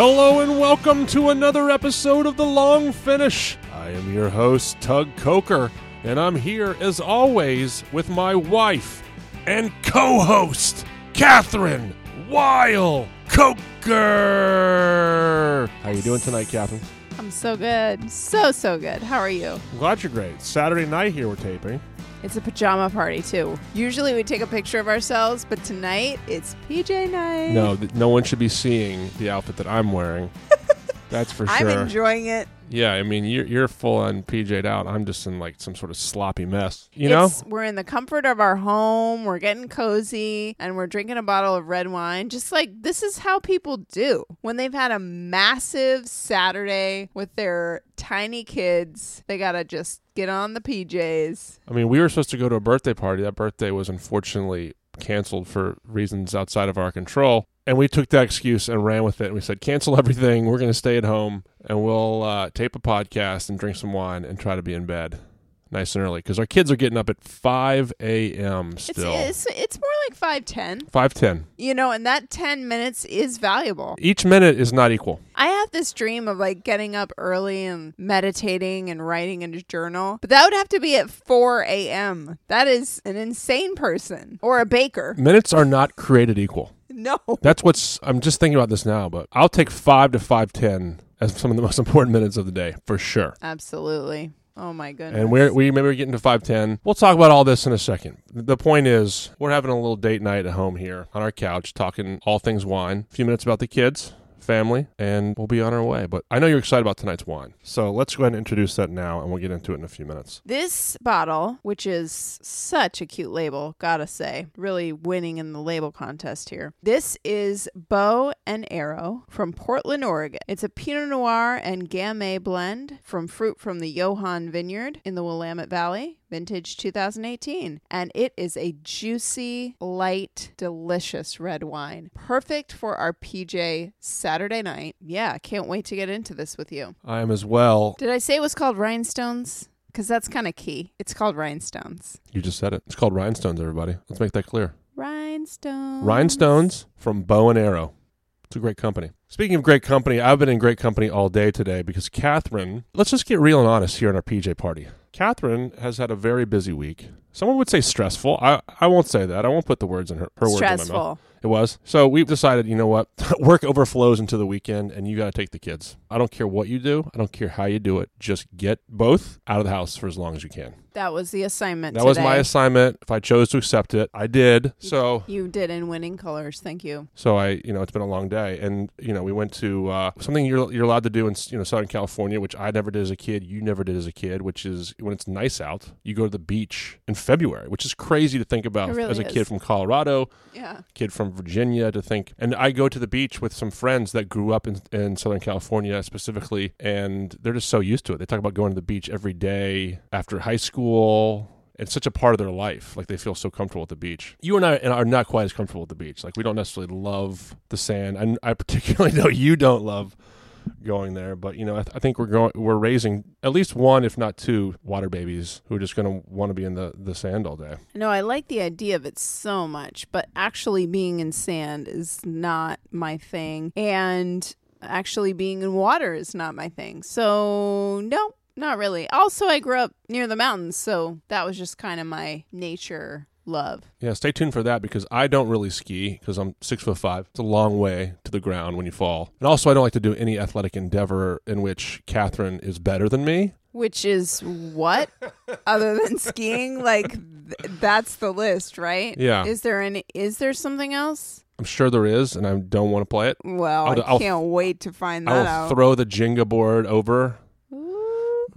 Hello and welcome to another episode of The Long Finish. I am your host, Tug Coker, and I'm here as always with my wife and co host, Kathryn Weil Coker. How are you doing tonight, Kathryn? I'm so good. So, so good. How are you? I'm glad you're great. Saturday night here we're taping. It's a pajama party, too. Usually we take a picture of ourselves, but tonight it's PJ night. No, th- no one should be seeing the outfit that I'm wearing. That's for sure. I'm enjoying it. Yeah, I mean, you're, you're full on PJ'd out. I'm just in like some sort of sloppy mess. You know? We're in the comfort of our home, we're getting cozy, and we're drinking a bottle of red wine. Just like this is how people do when they've had a massive Saturday with their tiny kids. They gotta just get on the PJs. I mean, we were supposed to go to a birthday party. That birthday was unfortunately canceled for reasons outside of our control. And we took that excuse and ran with it. And we said, cancel everything. We're going to stay at home and we'll uh, tape a podcast and drink some wine and try to be in bed nice and early. Because our kids are getting up at 5 a.m. It's, still. it's it's more like five ten, 5.10. you know, and that ten minutes is valuable. Each minute is not equal. I have this dream of like getting up early and meditating and writing in a journal, but that would have to be at 4 a.m. That is an insane person or a baker. Minutes are not created equal. No. That's what's. I'm just thinking about this now, but I'll take 5 to 5.10 as some of the most important minutes of the day for sure. Absolutely. Oh my goodness. And we're, we maybe we're getting to 510. We'll talk about all this in a second. The point is, we're having a little date night at home here on our couch, talking all things wine. A few minutes about the kids, family, and we'll be on our way. But I know you're excited about tonight's wine. So let's go ahead and introduce that now, and we'll get into it in a few minutes. This bottle, which is such a cute label, gotta say, really winning in the label contest here. This is Bow and Arrow from Portland, Oregon. It's a Pinot Noir and Gamay blend from fruit from the Johan Vineyard in the Willamette Valley, vintage 2018. And it is a juicy, light, delicious red wine. Perfect for our PJ Saturday night. Yeah, can't wait to get into this with you. I am as well. Did I say it was called Rhinestones? Because that's kind of key. It's called Rhinestones. You just said it. It's called Rhinestones, everybody. Let's make that clear. Rhinestones. Rhinestones from Bow and Arrow. It's a great company. Speaking of great company, I've been in great company all day today because Kathryn, let's just get real and honest here in our PJ party. Kathryn has had a very busy week. Someone would say stressful. I, I won't say that. I won't put the words in her, her words in my mouth. Stressful. It was. So we decided, you know what? Work overflows into the weekend and you got to take the kids. I don't care what you do. I don't care how you do it. Just get both out of the house for as long as you can. That was the assignment. That was my assignment. If I chose to accept it, I did. So You did in winning colors. Thank you. so I, you know, it's been a long day, and you know, we went to uh, something you're you're allowed to do in you know Southern California, which I never did as a kid. You never did as a kid, which is when it's nice out, you go to the beach in February, which is crazy to think about really as a is. kid from Colorado, Yeah. kid from Virginia to think. And I go to the beach with some friends that grew up in, in Southern California specifically, and they're just so used to it. They talk about going to the beach every day after high school. It's such a part of their life. Like they feel so comfortable at the beach. You and I are not quite as comfortable at the beach. Like we don't necessarily love the sand. And I particularly know you don't love going there. But you know, I, th- I think we're going. We're raising at least one, if not two, water babies who are just going to want to be in the the sand all day. No, I like the idea of it so much, but actually being in sand is not my thing. And actually being in water is not my thing. So, no, not really. Also, I grew up near the mountains, so that was just kind of my nature love. Yeah, stay tuned for that because I don't really ski because I'm six foot five. It's a long way to the ground when you fall. And also, I don't like to do any athletic endeavor in which Kathryn is better than me. Which is what? Other than skiing? Like, th- that's the list, right? Yeah. Is there any, is there something else? I'm sure there is, and I don't want to play it. Well, I'll- I I'll- can't wait to find that I that will out. throw the Jenga board over.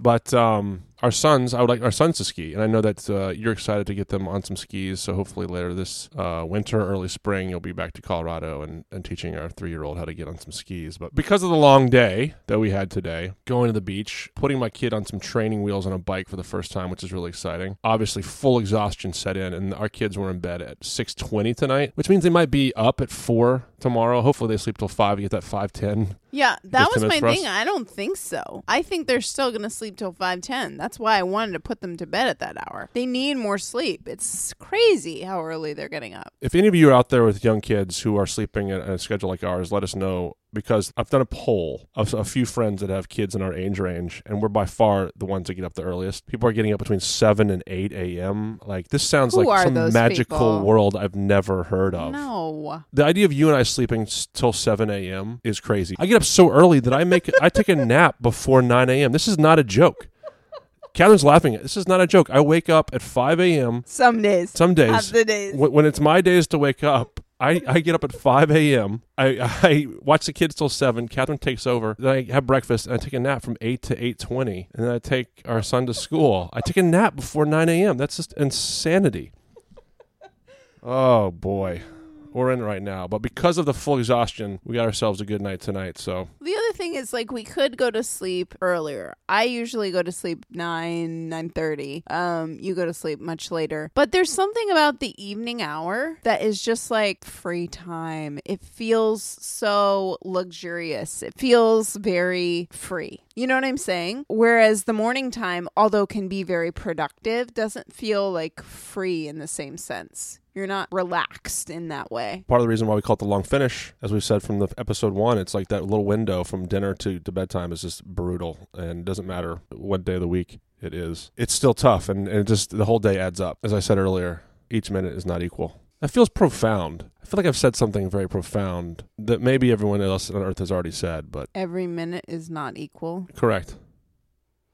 But um, our sons, I would like our sons to ski, and I know that uh, you're excited to get them on some skis. So hopefully later this uh, winter, early spring, you'll be back to Colorado and, and teaching our three year old how to get on some skis. But because of the long day that we had today, going to the beach, putting my kid on some training wheels on a bike for the first time, which is really exciting. Obviously, full exhaustion set in, and our kids were in bed at six twenty tonight, which means they might be up at four tomorrow. Hopefully, they sleep till five. You get that five ten. Yeah, that was my minutes for us? thing. I don't think so. I think they're still going to sleep till 5:10. That's why I wanted to put them to bed at that hour. They need more sleep. It's crazy how early they're getting up. If any of you are out there with young kids who are sleeping at a schedule like ours, let us know because I've done a poll of a few friends that have kids in our age range, and we're by far the ones that get up the earliest. People are getting up between 7 and 8 a.m. Like, this sounds Who like some magical people? world I've never heard of. No. The idea of you and I sleeping till 7 a.m. is crazy. I get up so early that I make I take a nap before 9 a.m. This is not a joke. Kathryn's laughing. This is not a joke. I wake up at 5 a.m. Some days. Some days. The days. When, when it's my days to wake up, I, I get up at 5 a.m. I, I watch the kids till 7. Kathryn takes over. Then I have breakfast and I take a nap from 8 to 8.20. And then I take our son to school. I take a nap before 9 a.m. That's just insanity. Oh, boy. We're in right now. But because of the full exhaustion, we got ourselves a good night tonight. So The thing is like we could go to sleep earlier. I usually go to sleep 9 9:30. Um you go to sleep much later. But there's something about the evening hour that is just like free time. It feels so luxurious. It feels very free. You know what I'm saying? Whereas the morning time, although can be very productive, doesn't feel like free in the same sense. You're not relaxed in that way. part of the reason why we call it the long finish, as we said from the episode one, it's like that little window from dinner to, to bedtime is just brutal, and it doesn't matter what day of the week it is. It's still tough, and, and it just the whole day adds up. As I said earlier, each minute is not equal. That feels profound. I feel like I've said something very profound that maybe everyone else on earth has already said, but Every minute is not equal. Correct.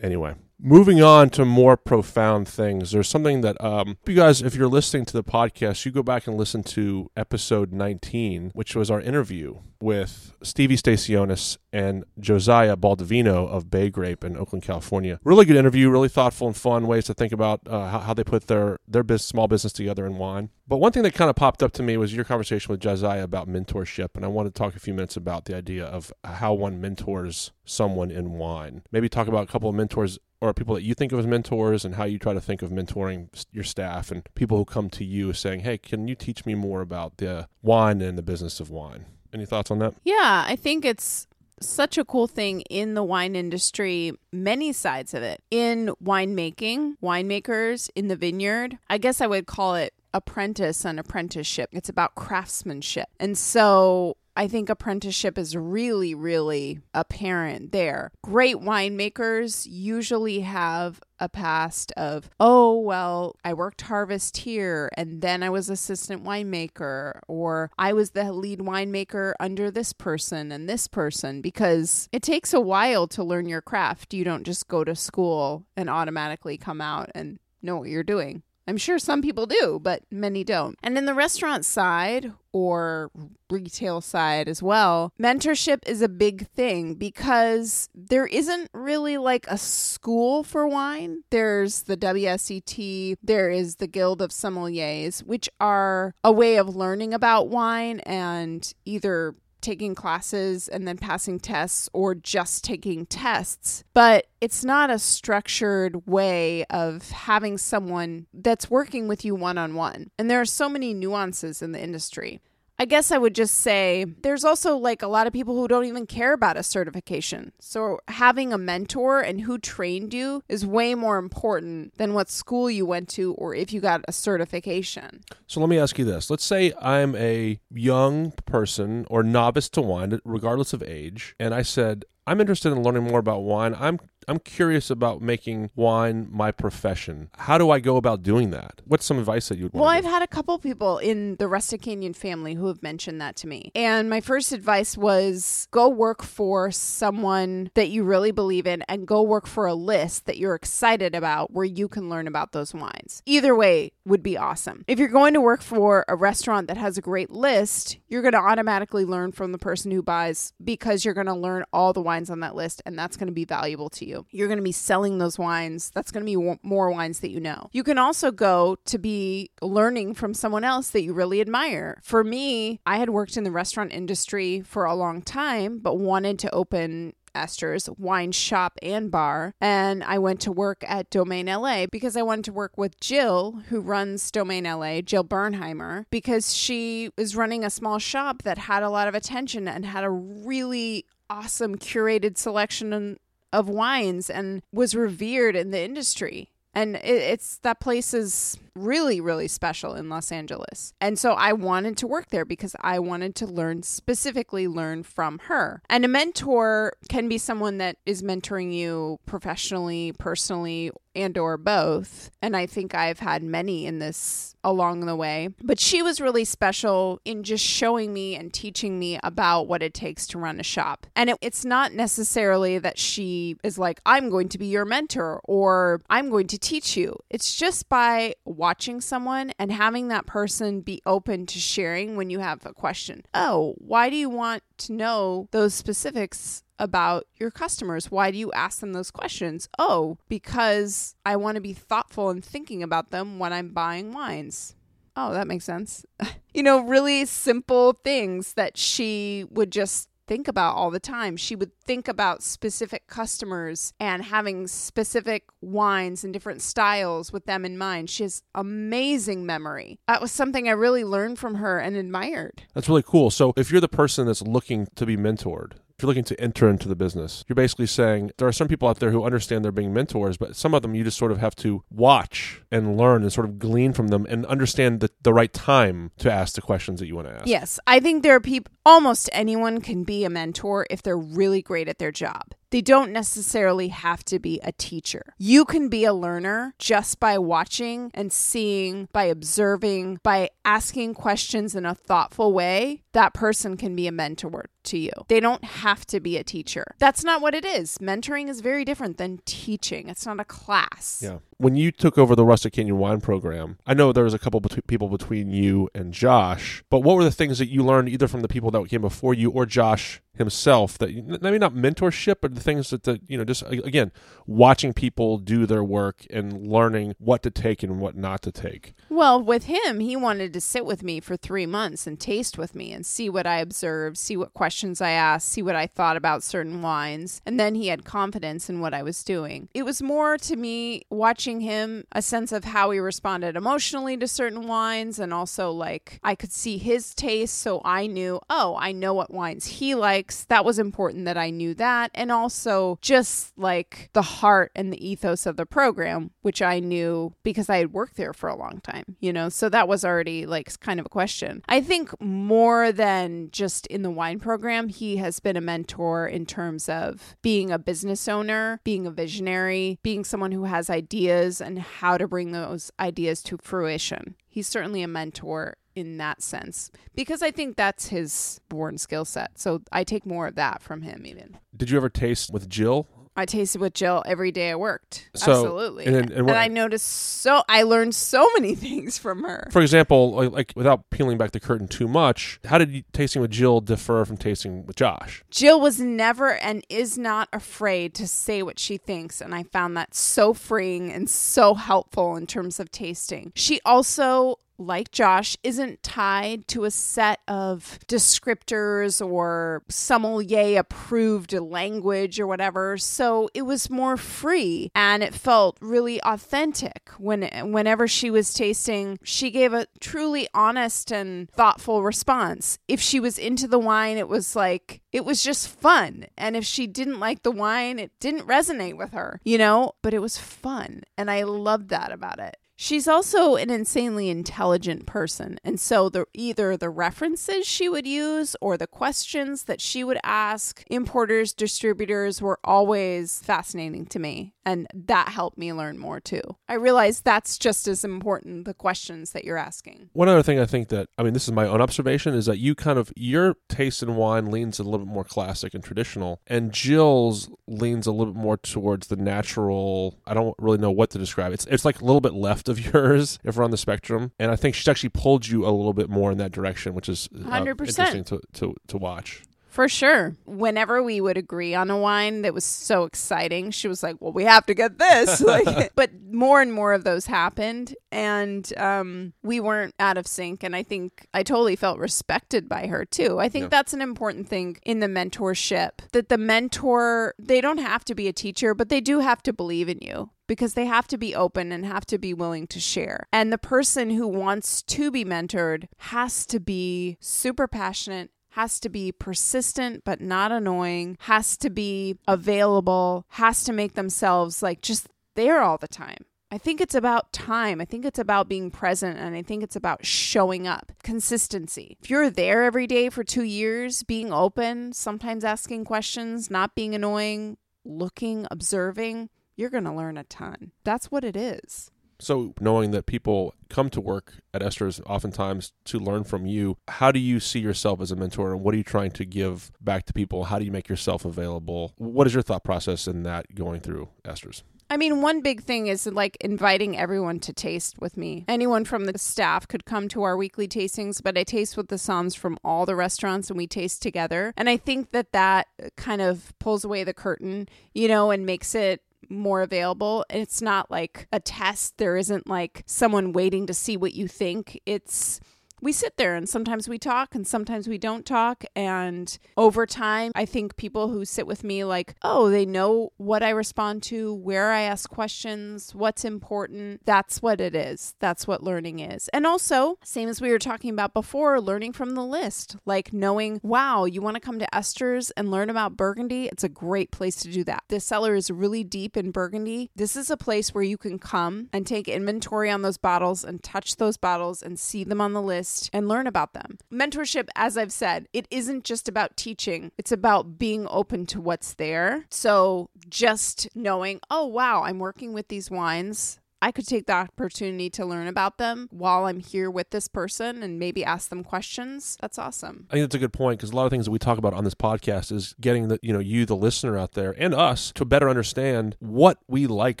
Anyway, moving on to more profound things. There's something that um, you guys, if you're listening to the podcast, you go back and listen to episode 19, which was our interview with Stevie Stacionis and Josiah Baldovino of Bay Grape in Oakland, California. Really good interview, really thoughtful and fun ways to think about uh, how, how they put their their business, small business together in wine. But one thing that kind of popped up to me was your conversation with Josiah about mentorship, and I want to talk a few minutes about the idea of how one mentors someone in wine. Maybe talk about a couple of mentors or people that you think of as mentors and how you try to think of mentoring your staff and people who come to you saying, "Hey, can you teach me more about the wine and the business of wine?" Any thoughts on that? Yeah, I think it's such a cool thing in the wine industry, many sides of it. In winemaking, winemakers in the vineyard, I guess I would call it apprentice and apprenticeship. It's about craftsmanship. And so I think apprenticeship is really, really apparent there. Great winemakers usually have a past of, oh, well, I worked harvest here and then I was assistant winemaker, or I was the lead winemaker under this person and this person, because it takes a while to learn your craft. You don't just go to school and automatically come out and know what you're doing. I'm sure some people do, but many don't. And in the restaurant side or retail side as well, mentorship is a big thing because there isn't really like a school for wine. There's the WSET, there is the Guild of Sommeliers, which are a way of learning about wine and either taking classes and then passing tests or just taking tests. But it's not a structured way of having someone that's working with you one on one. And there are so many nuances in the industry. I guess I would just say there's also like a lot of people who don't even care about a certification. So having a mentor and who trained you is way more important than what school you went to or if you got a certification. So let me ask you this. Let's say I'm a young person or novice to wine, regardless of age, and I said, I'm interested in learning more about wine. I'm I'm curious about making wine my profession. How do I go about doing that? What's some advice that you would Well, want I've had a couple people in the Rustic Canyon family who have mentioned that to me. And my first advice was go work for someone that you really believe in and go work for a list that you're excited about where you can learn about those wines. Either way would be awesome. If you're going to work for a restaurant that has a great list, you're going to automatically learn from the person who buys because you're going to learn all the wines on that list and that's going to be valuable to you. You're going to be selling those wines. That's going to be w- more wines that you know. You can also go to be learning from someone else that you really admire. For me, I had worked in the restaurant industry for a long time, but wanted to open Esther's wine shop and bar. And I went to work at Domaine LA because I wanted to work with Jill, who runs Domaine LA, Jill Bernheimer, because she is running a small shop that had a lot of attention and had a really awesome curated selection of wines and was revered in the industry. And it, it's that place is really, really special in Los Angeles. And so I wanted to work there because I wanted to learn, specifically learn from her. And a mentor can be someone that is mentoring you professionally, personally, and or both and i think i've had many in this along the way but she was really special in just showing me and teaching me about what it takes to run a shop and it, it's not necessarily that she is like i'm going to be your mentor or i'm going to teach you it's just by watching someone and having that person be open to sharing when you have a question oh why do you want to know those specifics about your customers. Why do you ask them those questions? Oh, because I want to be thoughtful and thinking about them when I'm buying wines. Oh, that makes sense. you know, really simple things that she would just think about all the time. She would think about specific customers and having specific wines and different styles with them in mind. She has amazing memory. That was something I really learned from her and admired. That's really cool. So, if you're the person that's looking to be mentored, you're looking to enter into the business, you're basically saying there are some people out there who understand they're being mentors, but some of them you just sort of have to watch and learn and sort of glean from them and understand the, the right time to ask the questions that you want to ask. Yes, I think there are people, almost anyone can be a mentor if they're really great at their job. They don't necessarily have to be a teacher. You can be a learner just by watching and seeing, by observing, by asking questions in a thoughtful way. That person can be a mentor to you. They don't have to be a teacher. That's not what it is. Mentoring is very different than teaching, it's not a class. Yeah. When you took over the Rustic Canyon Wine Program, I know there was a couple bet- people between you and Josh, but what were the things that you learned either from the people that came before you or Josh himself that maybe not mentorship but the things that the you know just again watching people do their work and learning what to take and what not to take well with him he wanted to sit with me for three months and taste with me and see what i observed see what questions i asked see what i thought about certain wines and then he had confidence in what i was doing it was more to me watching him a sense of how he responded emotionally to certain wines and also like i could see his taste so i knew oh i know what wines he likes that was important that I knew that. And also just like the heart and the ethos of the program, which I knew because I had worked there for a long time, you know? So that was already like kind of a question. I think more than just in the wine program, he has been a mentor in terms of being a business owner, being a visionary, being someone who has ideas and how to bring those ideas to fruition. He's certainly a mentor in that sense because I think that's his born skill set. So I take more of that from him even. Did you ever taste with Jill? I tasted with Jill every day I worked. So, Absolutely. and- And, and I noticed so I learned so many things from her. For example, like, like without peeling back the curtain too much, how did you, tasting with Jill differ from tasting with Josh? Jill was never and is not afraid to say what she thinks, and I found that so freeing and so helpful in terms of tasting. She also like Josh, isn't tied to a set of descriptors or sommelier approved language or whatever. So it was more free and it felt really authentic when whenever she was tasting, she gave a truly honest and thoughtful response. If she was into the wine, it was like it was just fun. And if she didn't like the wine, it didn't resonate with her, you know, but it was fun. And I loved that about it. She's also an insanely intelligent person. And so the either the references she would use or the questions that she would ask importers, distributors were always fascinating to me. And that helped me learn more too. I realized that's just as important the questions that you're asking. One other thing I think that I mean this is my own observation is that you kind of your taste in wine leans a little bit more classic and traditional, and Jill's leans a little bit more towards the natural. I don't really know what to describe. It's it's like a little bit left of yours if we're on the spectrum, and I think she's actually pulled you a little bit more in that direction, which is uh, 100%. interesting to, to to watch. For sure. Whenever we would agree on a wine that was so exciting, she was like, "Well, we have to get this." like, but more and more of those happened, and um, we weren't out of sync. And I think I totally felt respected by her too. I think Yeah. that's an important thing in the mentorship. That the mentor, they don't have to be a teacher, but they do have to believe in you because they have to be open and have to be willing to share. And the person who wants to be mentored has to be super passionate, has to be persistent but not annoying, has to be available, has to make themselves like just there all the time. I think it's about time. I think it's about being present and I think it's about showing up. Consistency. If you're there every day for 2 years, being open, sometimes asking questions, not being annoying, looking, observing, you're going to learn a ton. That's what it is. So, knowing that people come to work at Esther's oftentimes to learn from you, how do you see yourself as a mentor and what are you trying to give back to people? How do you make yourself available? What is your thought process in that going through Esther's? I mean, one big thing is like inviting everyone to taste with me. Anyone from the staff could come to our weekly tastings, but I taste with the somms from all the restaurants and we taste together. And I think that that kind of pulls away the curtain, you know, and makes it more available. And it's not like a test. There isn't like someone waiting to see what you think. It's we sit there and sometimes we talk and sometimes we don't talk. And over time, I think people who sit with me, like, oh, they know what I respond to, where I ask questions, what's important. That's what it is. That's what learning is. And also, same as we were talking about before, learning from the list, like knowing, wow, you want to come to Esther's and learn about Burgundy? It's a great place to do that. The cellar is really deep in Burgundy. This is a place where you can come and take inventory on those bottles and touch those bottles and see them on the list and learn about them. Mentorship, as I've said, it isn't just about teaching, it's about being open to what's there. So just knowing, oh, wow, I'm working with these wines. I could take the opportunity to learn about them while I'm here with this person and maybe ask them questions. That's awesome. I think that's a good point because a lot of things that we talk about on this podcast is getting the you know you the listener out there and us to better understand what we like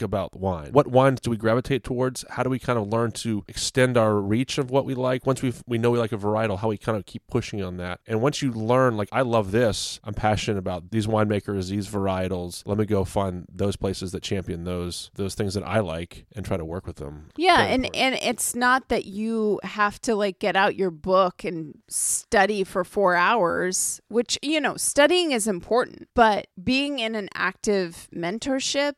about wine. What wines do we gravitate towards? How do we kind of learn to extend our reach of what we like? Once we we know we like a varietal, how we kind of keep pushing on that. And once you learn, like I love this, I'm passionate about these winemakers, these varietals. Let me go find those places that champion those those things that I like and try to work with them. Yeah, and and it's not that you have to like get out your book and study for 4 hours, which you know, studying is important, but being in an active mentorship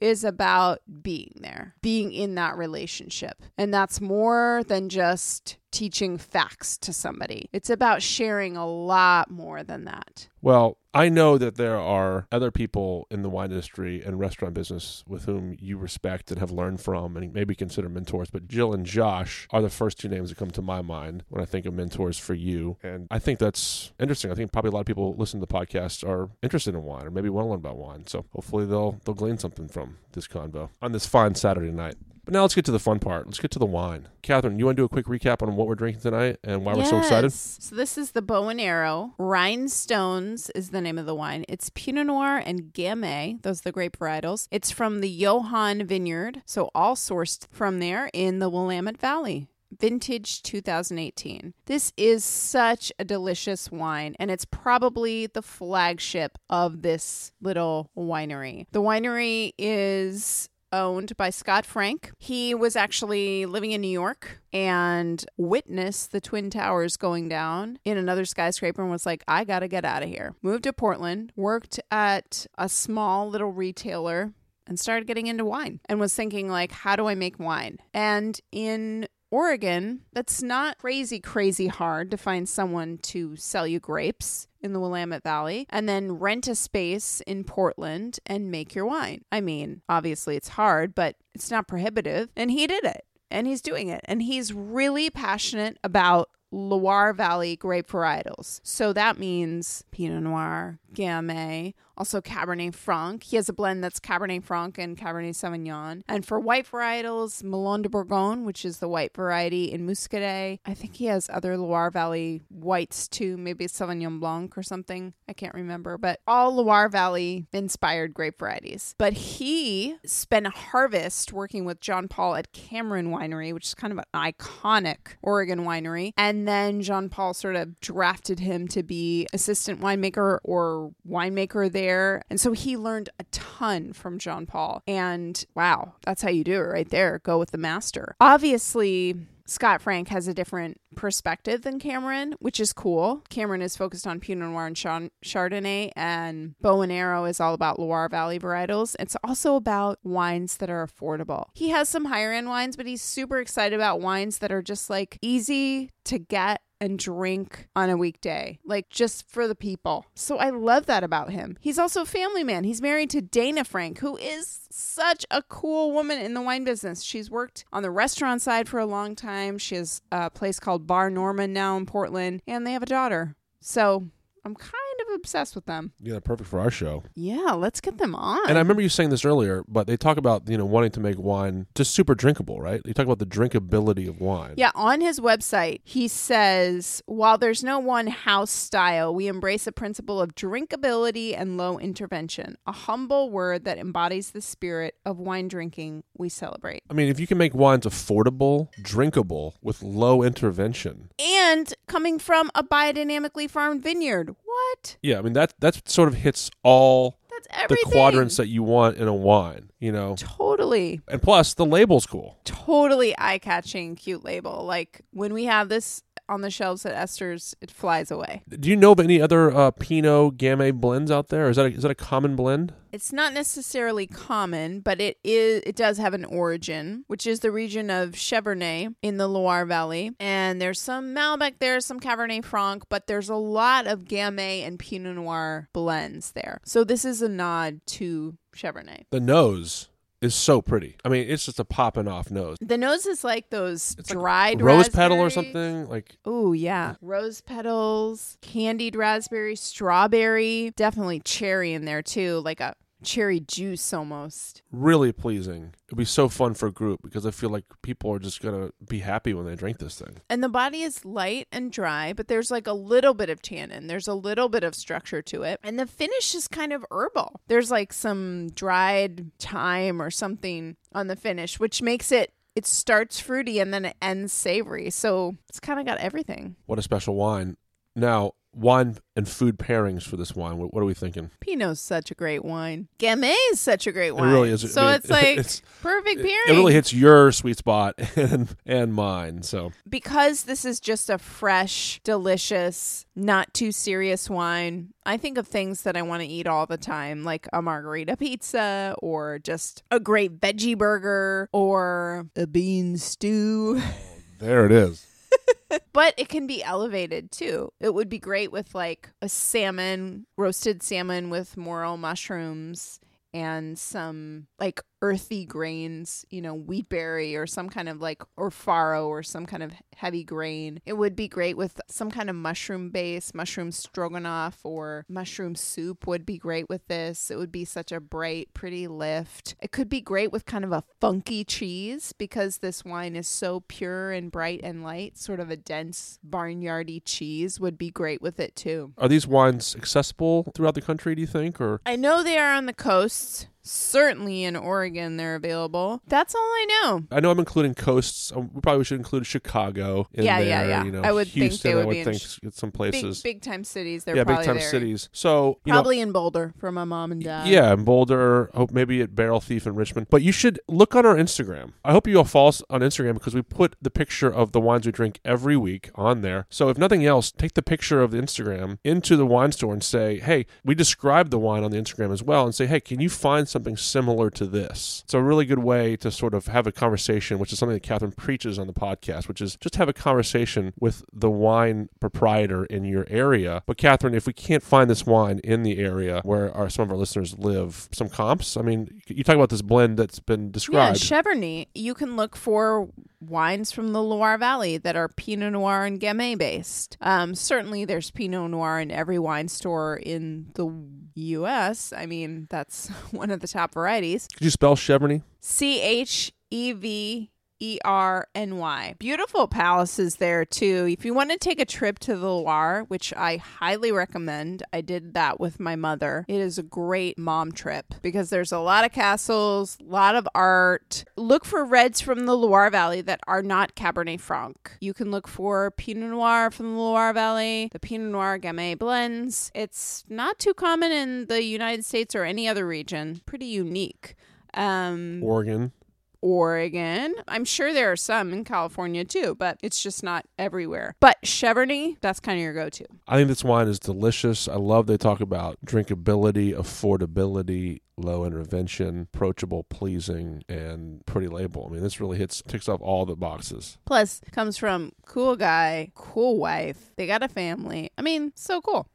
is about being there, being in that relationship. And that's more than just teaching facts to somebody. It's about sharing a lot more than that. Well, I know that there are other people in the wine industry and restaurant business with whom you respect and have learned from and maybe consider mentors, but Jill and Josh are the first two names that come to my mind when I think of mentors for you. And I think that's interesting. I think probably a lot of people listening to the podcast are interested in wine or maybe want to learn about wine. So hopefully they'll they'll glean something from this convo on this fine Saturday night. But now let's get to the fun part. Let's get to the wine. Kathryn, you want to do a quick recap on what we're drinking tonight and why yes. we're so excited? So this is the Bow and Arrow. Rhinestones is the name of the wine. It's Pinot Noir and Gamay. Those are the grape varietals. It's from the Johan Vineyard, so all sourced from there in the Willamette Valley vintage 2018. This is such a delicious wine, and it's probably the flagship of this little winery. The winery is owned by Scott Frank. He was actually living in New York and witnessed the Twin Towers going down in another skyscraper and was like, I got to get out of here. Moved to Portland, worked at a small little retailer and started getting into wine and was thinking like how do I make wine? And in Oregon, that's not crazy, crazy hard to find someone to sell you grapes in the Willamette Valley and then rent a space in Portland and make your wine. I mean, obviously it's hard, but it's not prohibitive. And he did it and he's doing it. And he's really passionate about Loire Valley grape varietals. So that means Pinot Noir, Gamay, also Cabernet Franc. He has a blend that's Cabernet Franc and Cabernet Sauvignon. And for white varietals, Melon de Bourgogne, which is the white variety in Muscadet. I think he has other Loire Valley whites too, maybe Sauvignon Blanc or something. I can't remember, but all Loire Valley inspired grape varieties. But he spent a harvest working with John Paul at Cameron Winery, which is kind of an iconic Oregon winery. And then John Paul sort of drafted him to be assistant winemaker or winemaker there And so he learned a ton from John Paul. And wow, that's how you do it right there. Go with the master. Obviously, Scott Frank has a different perspective than Cameron, which is cool. Cameron is focused on Pinot Noir and Chardonnay, and Bow and Arrow is all about Loire Valley varietals. It's also about wines that are affordable. He has some higher end wines, but he's super excited about wines that are just like easy to get and drink on a weekday, like just for the people. So I love that about him. He's also a family man. He's married to Dana Frank, who is such a cool woman in the wine business. She's worked on the restaurant side for a long time. She has a place called Bar Norman now in Portland, and they have a daughter. So I'm kind of obsessed with them. Yeah, perfect for our show. Yeah, let's get them on. And I remember you saying this earlier, but they talk about, you know, wanting to make wine just super drinkable, right? You talk about the drinkability of wine. Yeah, on his website, he says while there's no one house style, we embrace a principle of drinkability and low intervention, a humble word that embodies the spirit of wine drinking we celebrate. I mean, if you can make wines affordable, drinkable, with low intervention. And coming from a biodynamically farmed vineyard. What? Yeah, I mean that that sort of hits all That's the everything. quadrants that you want in a wine, you know. Totally. And plus the label's cool. Totally eye catching, cute label. Like when we have this on the shelves at Esther's, it flies away. Do you know of any other uh, Pinot Gamay blends out there? Is that a, is that a common blend? It's not necessarily common, but it is it does have an origin, which is the region of Cheverny in the Loire Valley. And there's some Malbec there, some Cabernet Franc, but there's a lot of Gamay and Pinot Noir blends there. So this is a nod to Cheverny. The nose is so pretty. I mean, it's just a popping off nose. The nose is like those It's like dried Rose petal or something like Oh yeah, rose petals, candied raspberry, strawberry, definitely cherry in there too, like a cherry juice almost. really pleasing. It'd be so fun for a group because I feel like people are just gonna be happy when they drink this thing. And the body is light and dry, but there's like a little bit of tannin. There's a little bit of structure to it. And the finish is kind of herbal. There's like some dried thyme or something on the finish, which makes it it starts fruity and then it ends savory. So it's kind of got everything. What a special wine. Now, wine and food pairings for this wine. What, what are we thinking? Pinot's such a great wine. Gamay is such a great wine. It really is. So I mean, it's like it's, perfect it, pairing. it really hits your sweet spot and and mine. So because this is just a fresh, delicious, not too serious wine, I think of things that I want to eat all the time, like a margarita pizza or just a great veggie burger or a bean stew. Oh, there it is. but it can be elevated too. It would be great with like a salmon, roasted salmon with morel mushrooms and some like earthy grains, you know, wheat berry or some kind of like or farro or some kind of heavy grain. It would be great with some kind of mushroom base, mushroom stroganoff or mushroom soup would be great with this. It would be such a bright, pretty lift. It could be great with kind of a funky cheese because this wine is so pure and bright and light. Sort of a dense barnyardy cheese would be great with it too. Are these wines accessible throughout the country? Do you think, or I know they are on the coasts. Certainly in Oregon, they're available. That's all I know. I know I'm including coasts. Um, we probably should include Chicago in Yeah, there. yeah, yeah. You know, I would think they would I would be in think sh- some places. big time cities. They're yeah, big time there. cities. So you know, Probably in Boulder for my mom and dad. Yeah, in Boulder. Hope maybe at Barrel Thief in Richmond. But you should look on our Instagram. I hope you all follow us on Instagram because we put the picture of the wines we drink every week on there. So if nothing else, take the picture of the Instagram into the wine store and say, "Hey, we described the wine on the Instagram as well," and say, "Hey, can you find something similar to this?" It's a really good way to sort of have a conversation, which is something that Kathryn preaches on the podcast, which is just have a conversation with the wine proprietor in your area. But Kathryn, if we can't find this wine in the area where our, some of our listeners live, some comps. I mean, you talk about this blend that's been described. Yeah. Cheverny. You can look for wines from the Loire Valley that are Pinot Noir and Gamay based. Um, certainly, there's Pinot Noir in every wine store in the U.S. I mean, that's one of the top varieties. Could you spell Cheverny? C H E V E R N Y. Beautiful palaces there too. If you want to take a trip to the Loire, which I highly recommend, I did that with my mother. It is a great mom trip because there's a lot of castles, a lot of art. Look for reds from the Loire Valley that are not Cabernet Franc. You can look for Pinot Noir from the Loire Valley, the Pinot Noir Gamay blends. It's not too common in the United States or any other region. Pretty unique. Um, Oregon. Oregon. I'm sure there are some in California too, but it's just not everywhere. But Cheverny, that's kind of your go to. I think this wine is delicious. I love they talk about drinkability, affordability, low intervention, approachable, pleasing, and pretty label. I mean, this really hits ticks off all the boxes. Plus, comes from cool guy, cool wife. They got a family. I mean, so cool.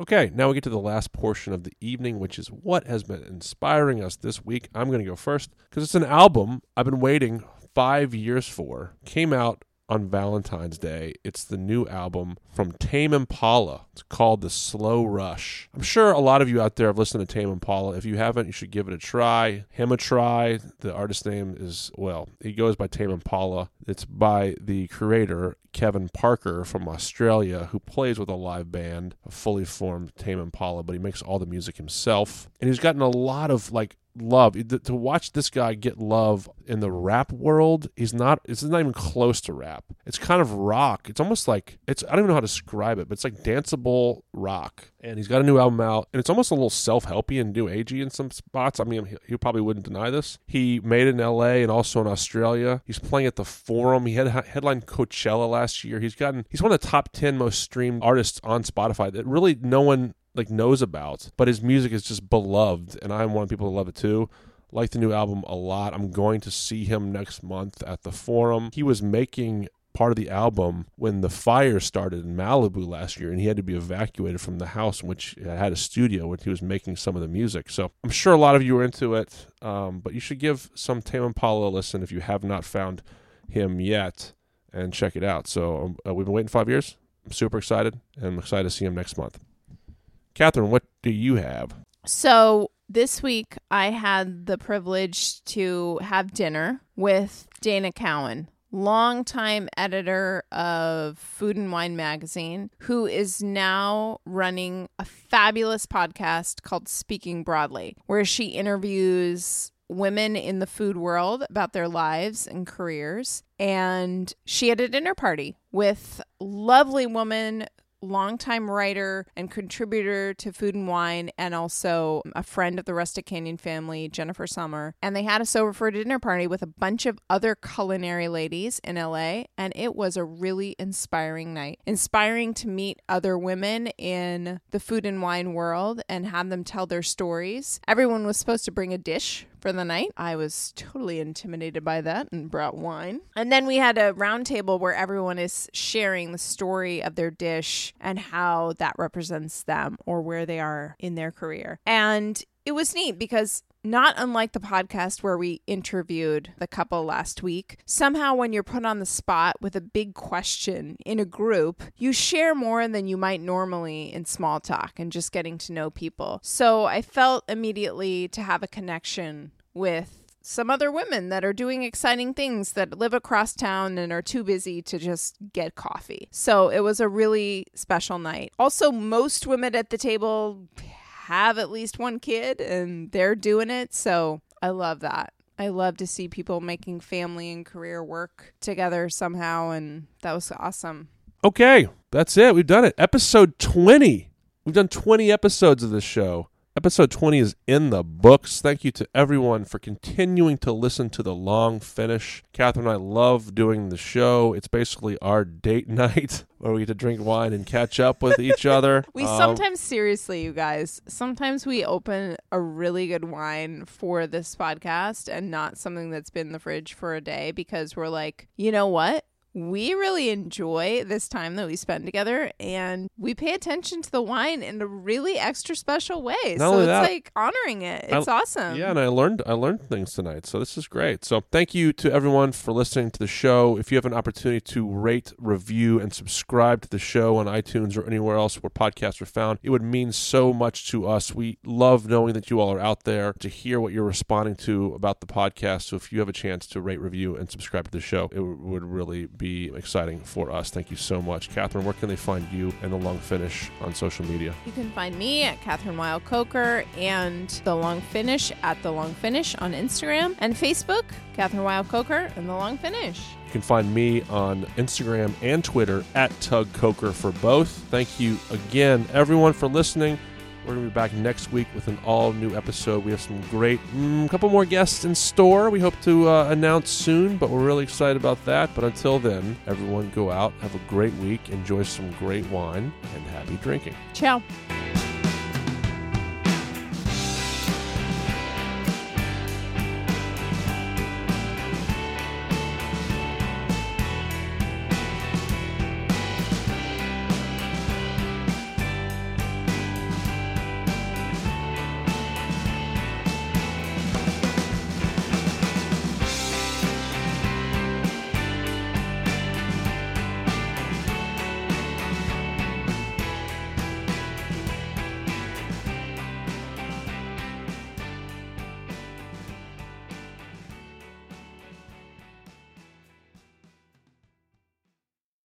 Okay, now we get to the last portion of the evening, which is what has been inspiring us this week. I'm going to go first because it's an album I've been waiting five years for. Came out on Valentine's Day. It's the new album from Tame Impala. It's called The Slow Rush. I'm sure a lot of you out there have listened to Tame Impala. If you haven't, you should give it a try. Him a try. The artist name is, well, he goes by Tame Impala. It's by the creator, Kevin Parker from Australia, who plays with a live band, a fully formed Tame Impala, but he makes all the music himself. And he's gotten a lot of like love. To watch this guy get love in the rap world he's not it's not even close to rap. It's kind of rock. It's almost like it's i don't even know how to describe it but it's like danceable rock. And he's got a new album out and it's almost a little self-helpy and new agey in some spots. I mean he, probably wouldn't deny this. He made it in la and also in australia. He's playing at the forum. He had headline coachella last year. He's gotten he's one of the top 10 most streamed artists on spotify that really no one like knows about, but his music is just beloved, and I want people to love it too. Like the new album a lot. I'm going to see him next month at the Forum. He was making part of the album when the fire started in Malibu last year, and he had to be evacuated from the house in which had a studio where he was making some of the music. So I'm sure a lot of you are into it, um, but you should give some Tame Impala a listen if you have not found him yet, and check it out. So um, uh, we've been waiting five years. I'm super excited, and I'm excited to see him next month. Kathryn, what do you have? So this week I had the privilege to have dinner with Dana Cowin, longtime editor of Food and Wine magazine, who is now running a fabulous podcast called Speaking Broadly, where she interviews women in the food world about their lives and careers. And she had a dinner party with lovely woman longtime writer and contributor to Food and Wine, and also a friend of the Rustic Canyon family, Jennifer Sommer. And they had us over for a dinner party with a bunch of other culinary ladies in LA, and it was a really inspiring night. Inspiring to meet other women in the food and wine world and have them tell their stories. Everyone was supposed to bring a dish for the night. I was totally intimidated by that and brought wine. And then we had a round table where everyone is sharing the story of their dish and how that represents them or where they are in their career. And it was neat because not unlike the podcast where we interviewed the couple last week, somehow when you're put on the spot with a big question in a group, you share more than you might normally in small talk and just getting to know people. So I felt immediately to have a connection with some other women that are doing exciting things that live across town and are too busy to just get coffee. So it was a really special night. Also, most women at the table have at least one kid and they're doing it. So I love that. I love to see people making family and career work together somehow. And that was awesome. Okay, that's it. We've done it. Episode 20. We've done 20 episodes of this show. Episode 20 is in the books. Thank you to everyone for continuing to listen to the long finish. Kathryn and I love doing the show. It's basically our date night where we get to drink wine and catch up with each other. we um, sometimes, seriously, you guys, sometimes we open a really good wine for this podcast and not something that's been in the fridge for a day because we're like, you know what? We really enjoy this time that we spend together and we pay attention to the wine in a really extra special way. Not so it's that, like honoring it. It's I, awesome. Yeah, and I learned I learned things tonight. So this is great. So thank you to everyone for listening to the show. If you have an opportunity to rate, review, and subscribe to the show on iTunes or anywhere else where podcasts are found, it would mean so much to us. We love knowing that you all are out there to hear what you're responding to about the podcast. So if you have a chance to rate, review, and subscribe to the show, it would really be exciting for us. Thank you so much. Kathryn, where can they find you and The Long Finish on social media? You can find me at Kathryn Weil Coker and The Long Finish at The Long Finish on Instagram and Facebook, Kathryn Weil Coker and The Long Finish. You can find me on Instagram and Twitter at Tug Coker for both. Thank you again, everyone, for listening. We're going to be back next week with an all new episode. We have some great, mm, couple more guests in store. We hope to uh, announce soon, but we're really excited about that. But until then, everyone go out, have a great week, enjoy some great wine, and happy drinking. Ciao.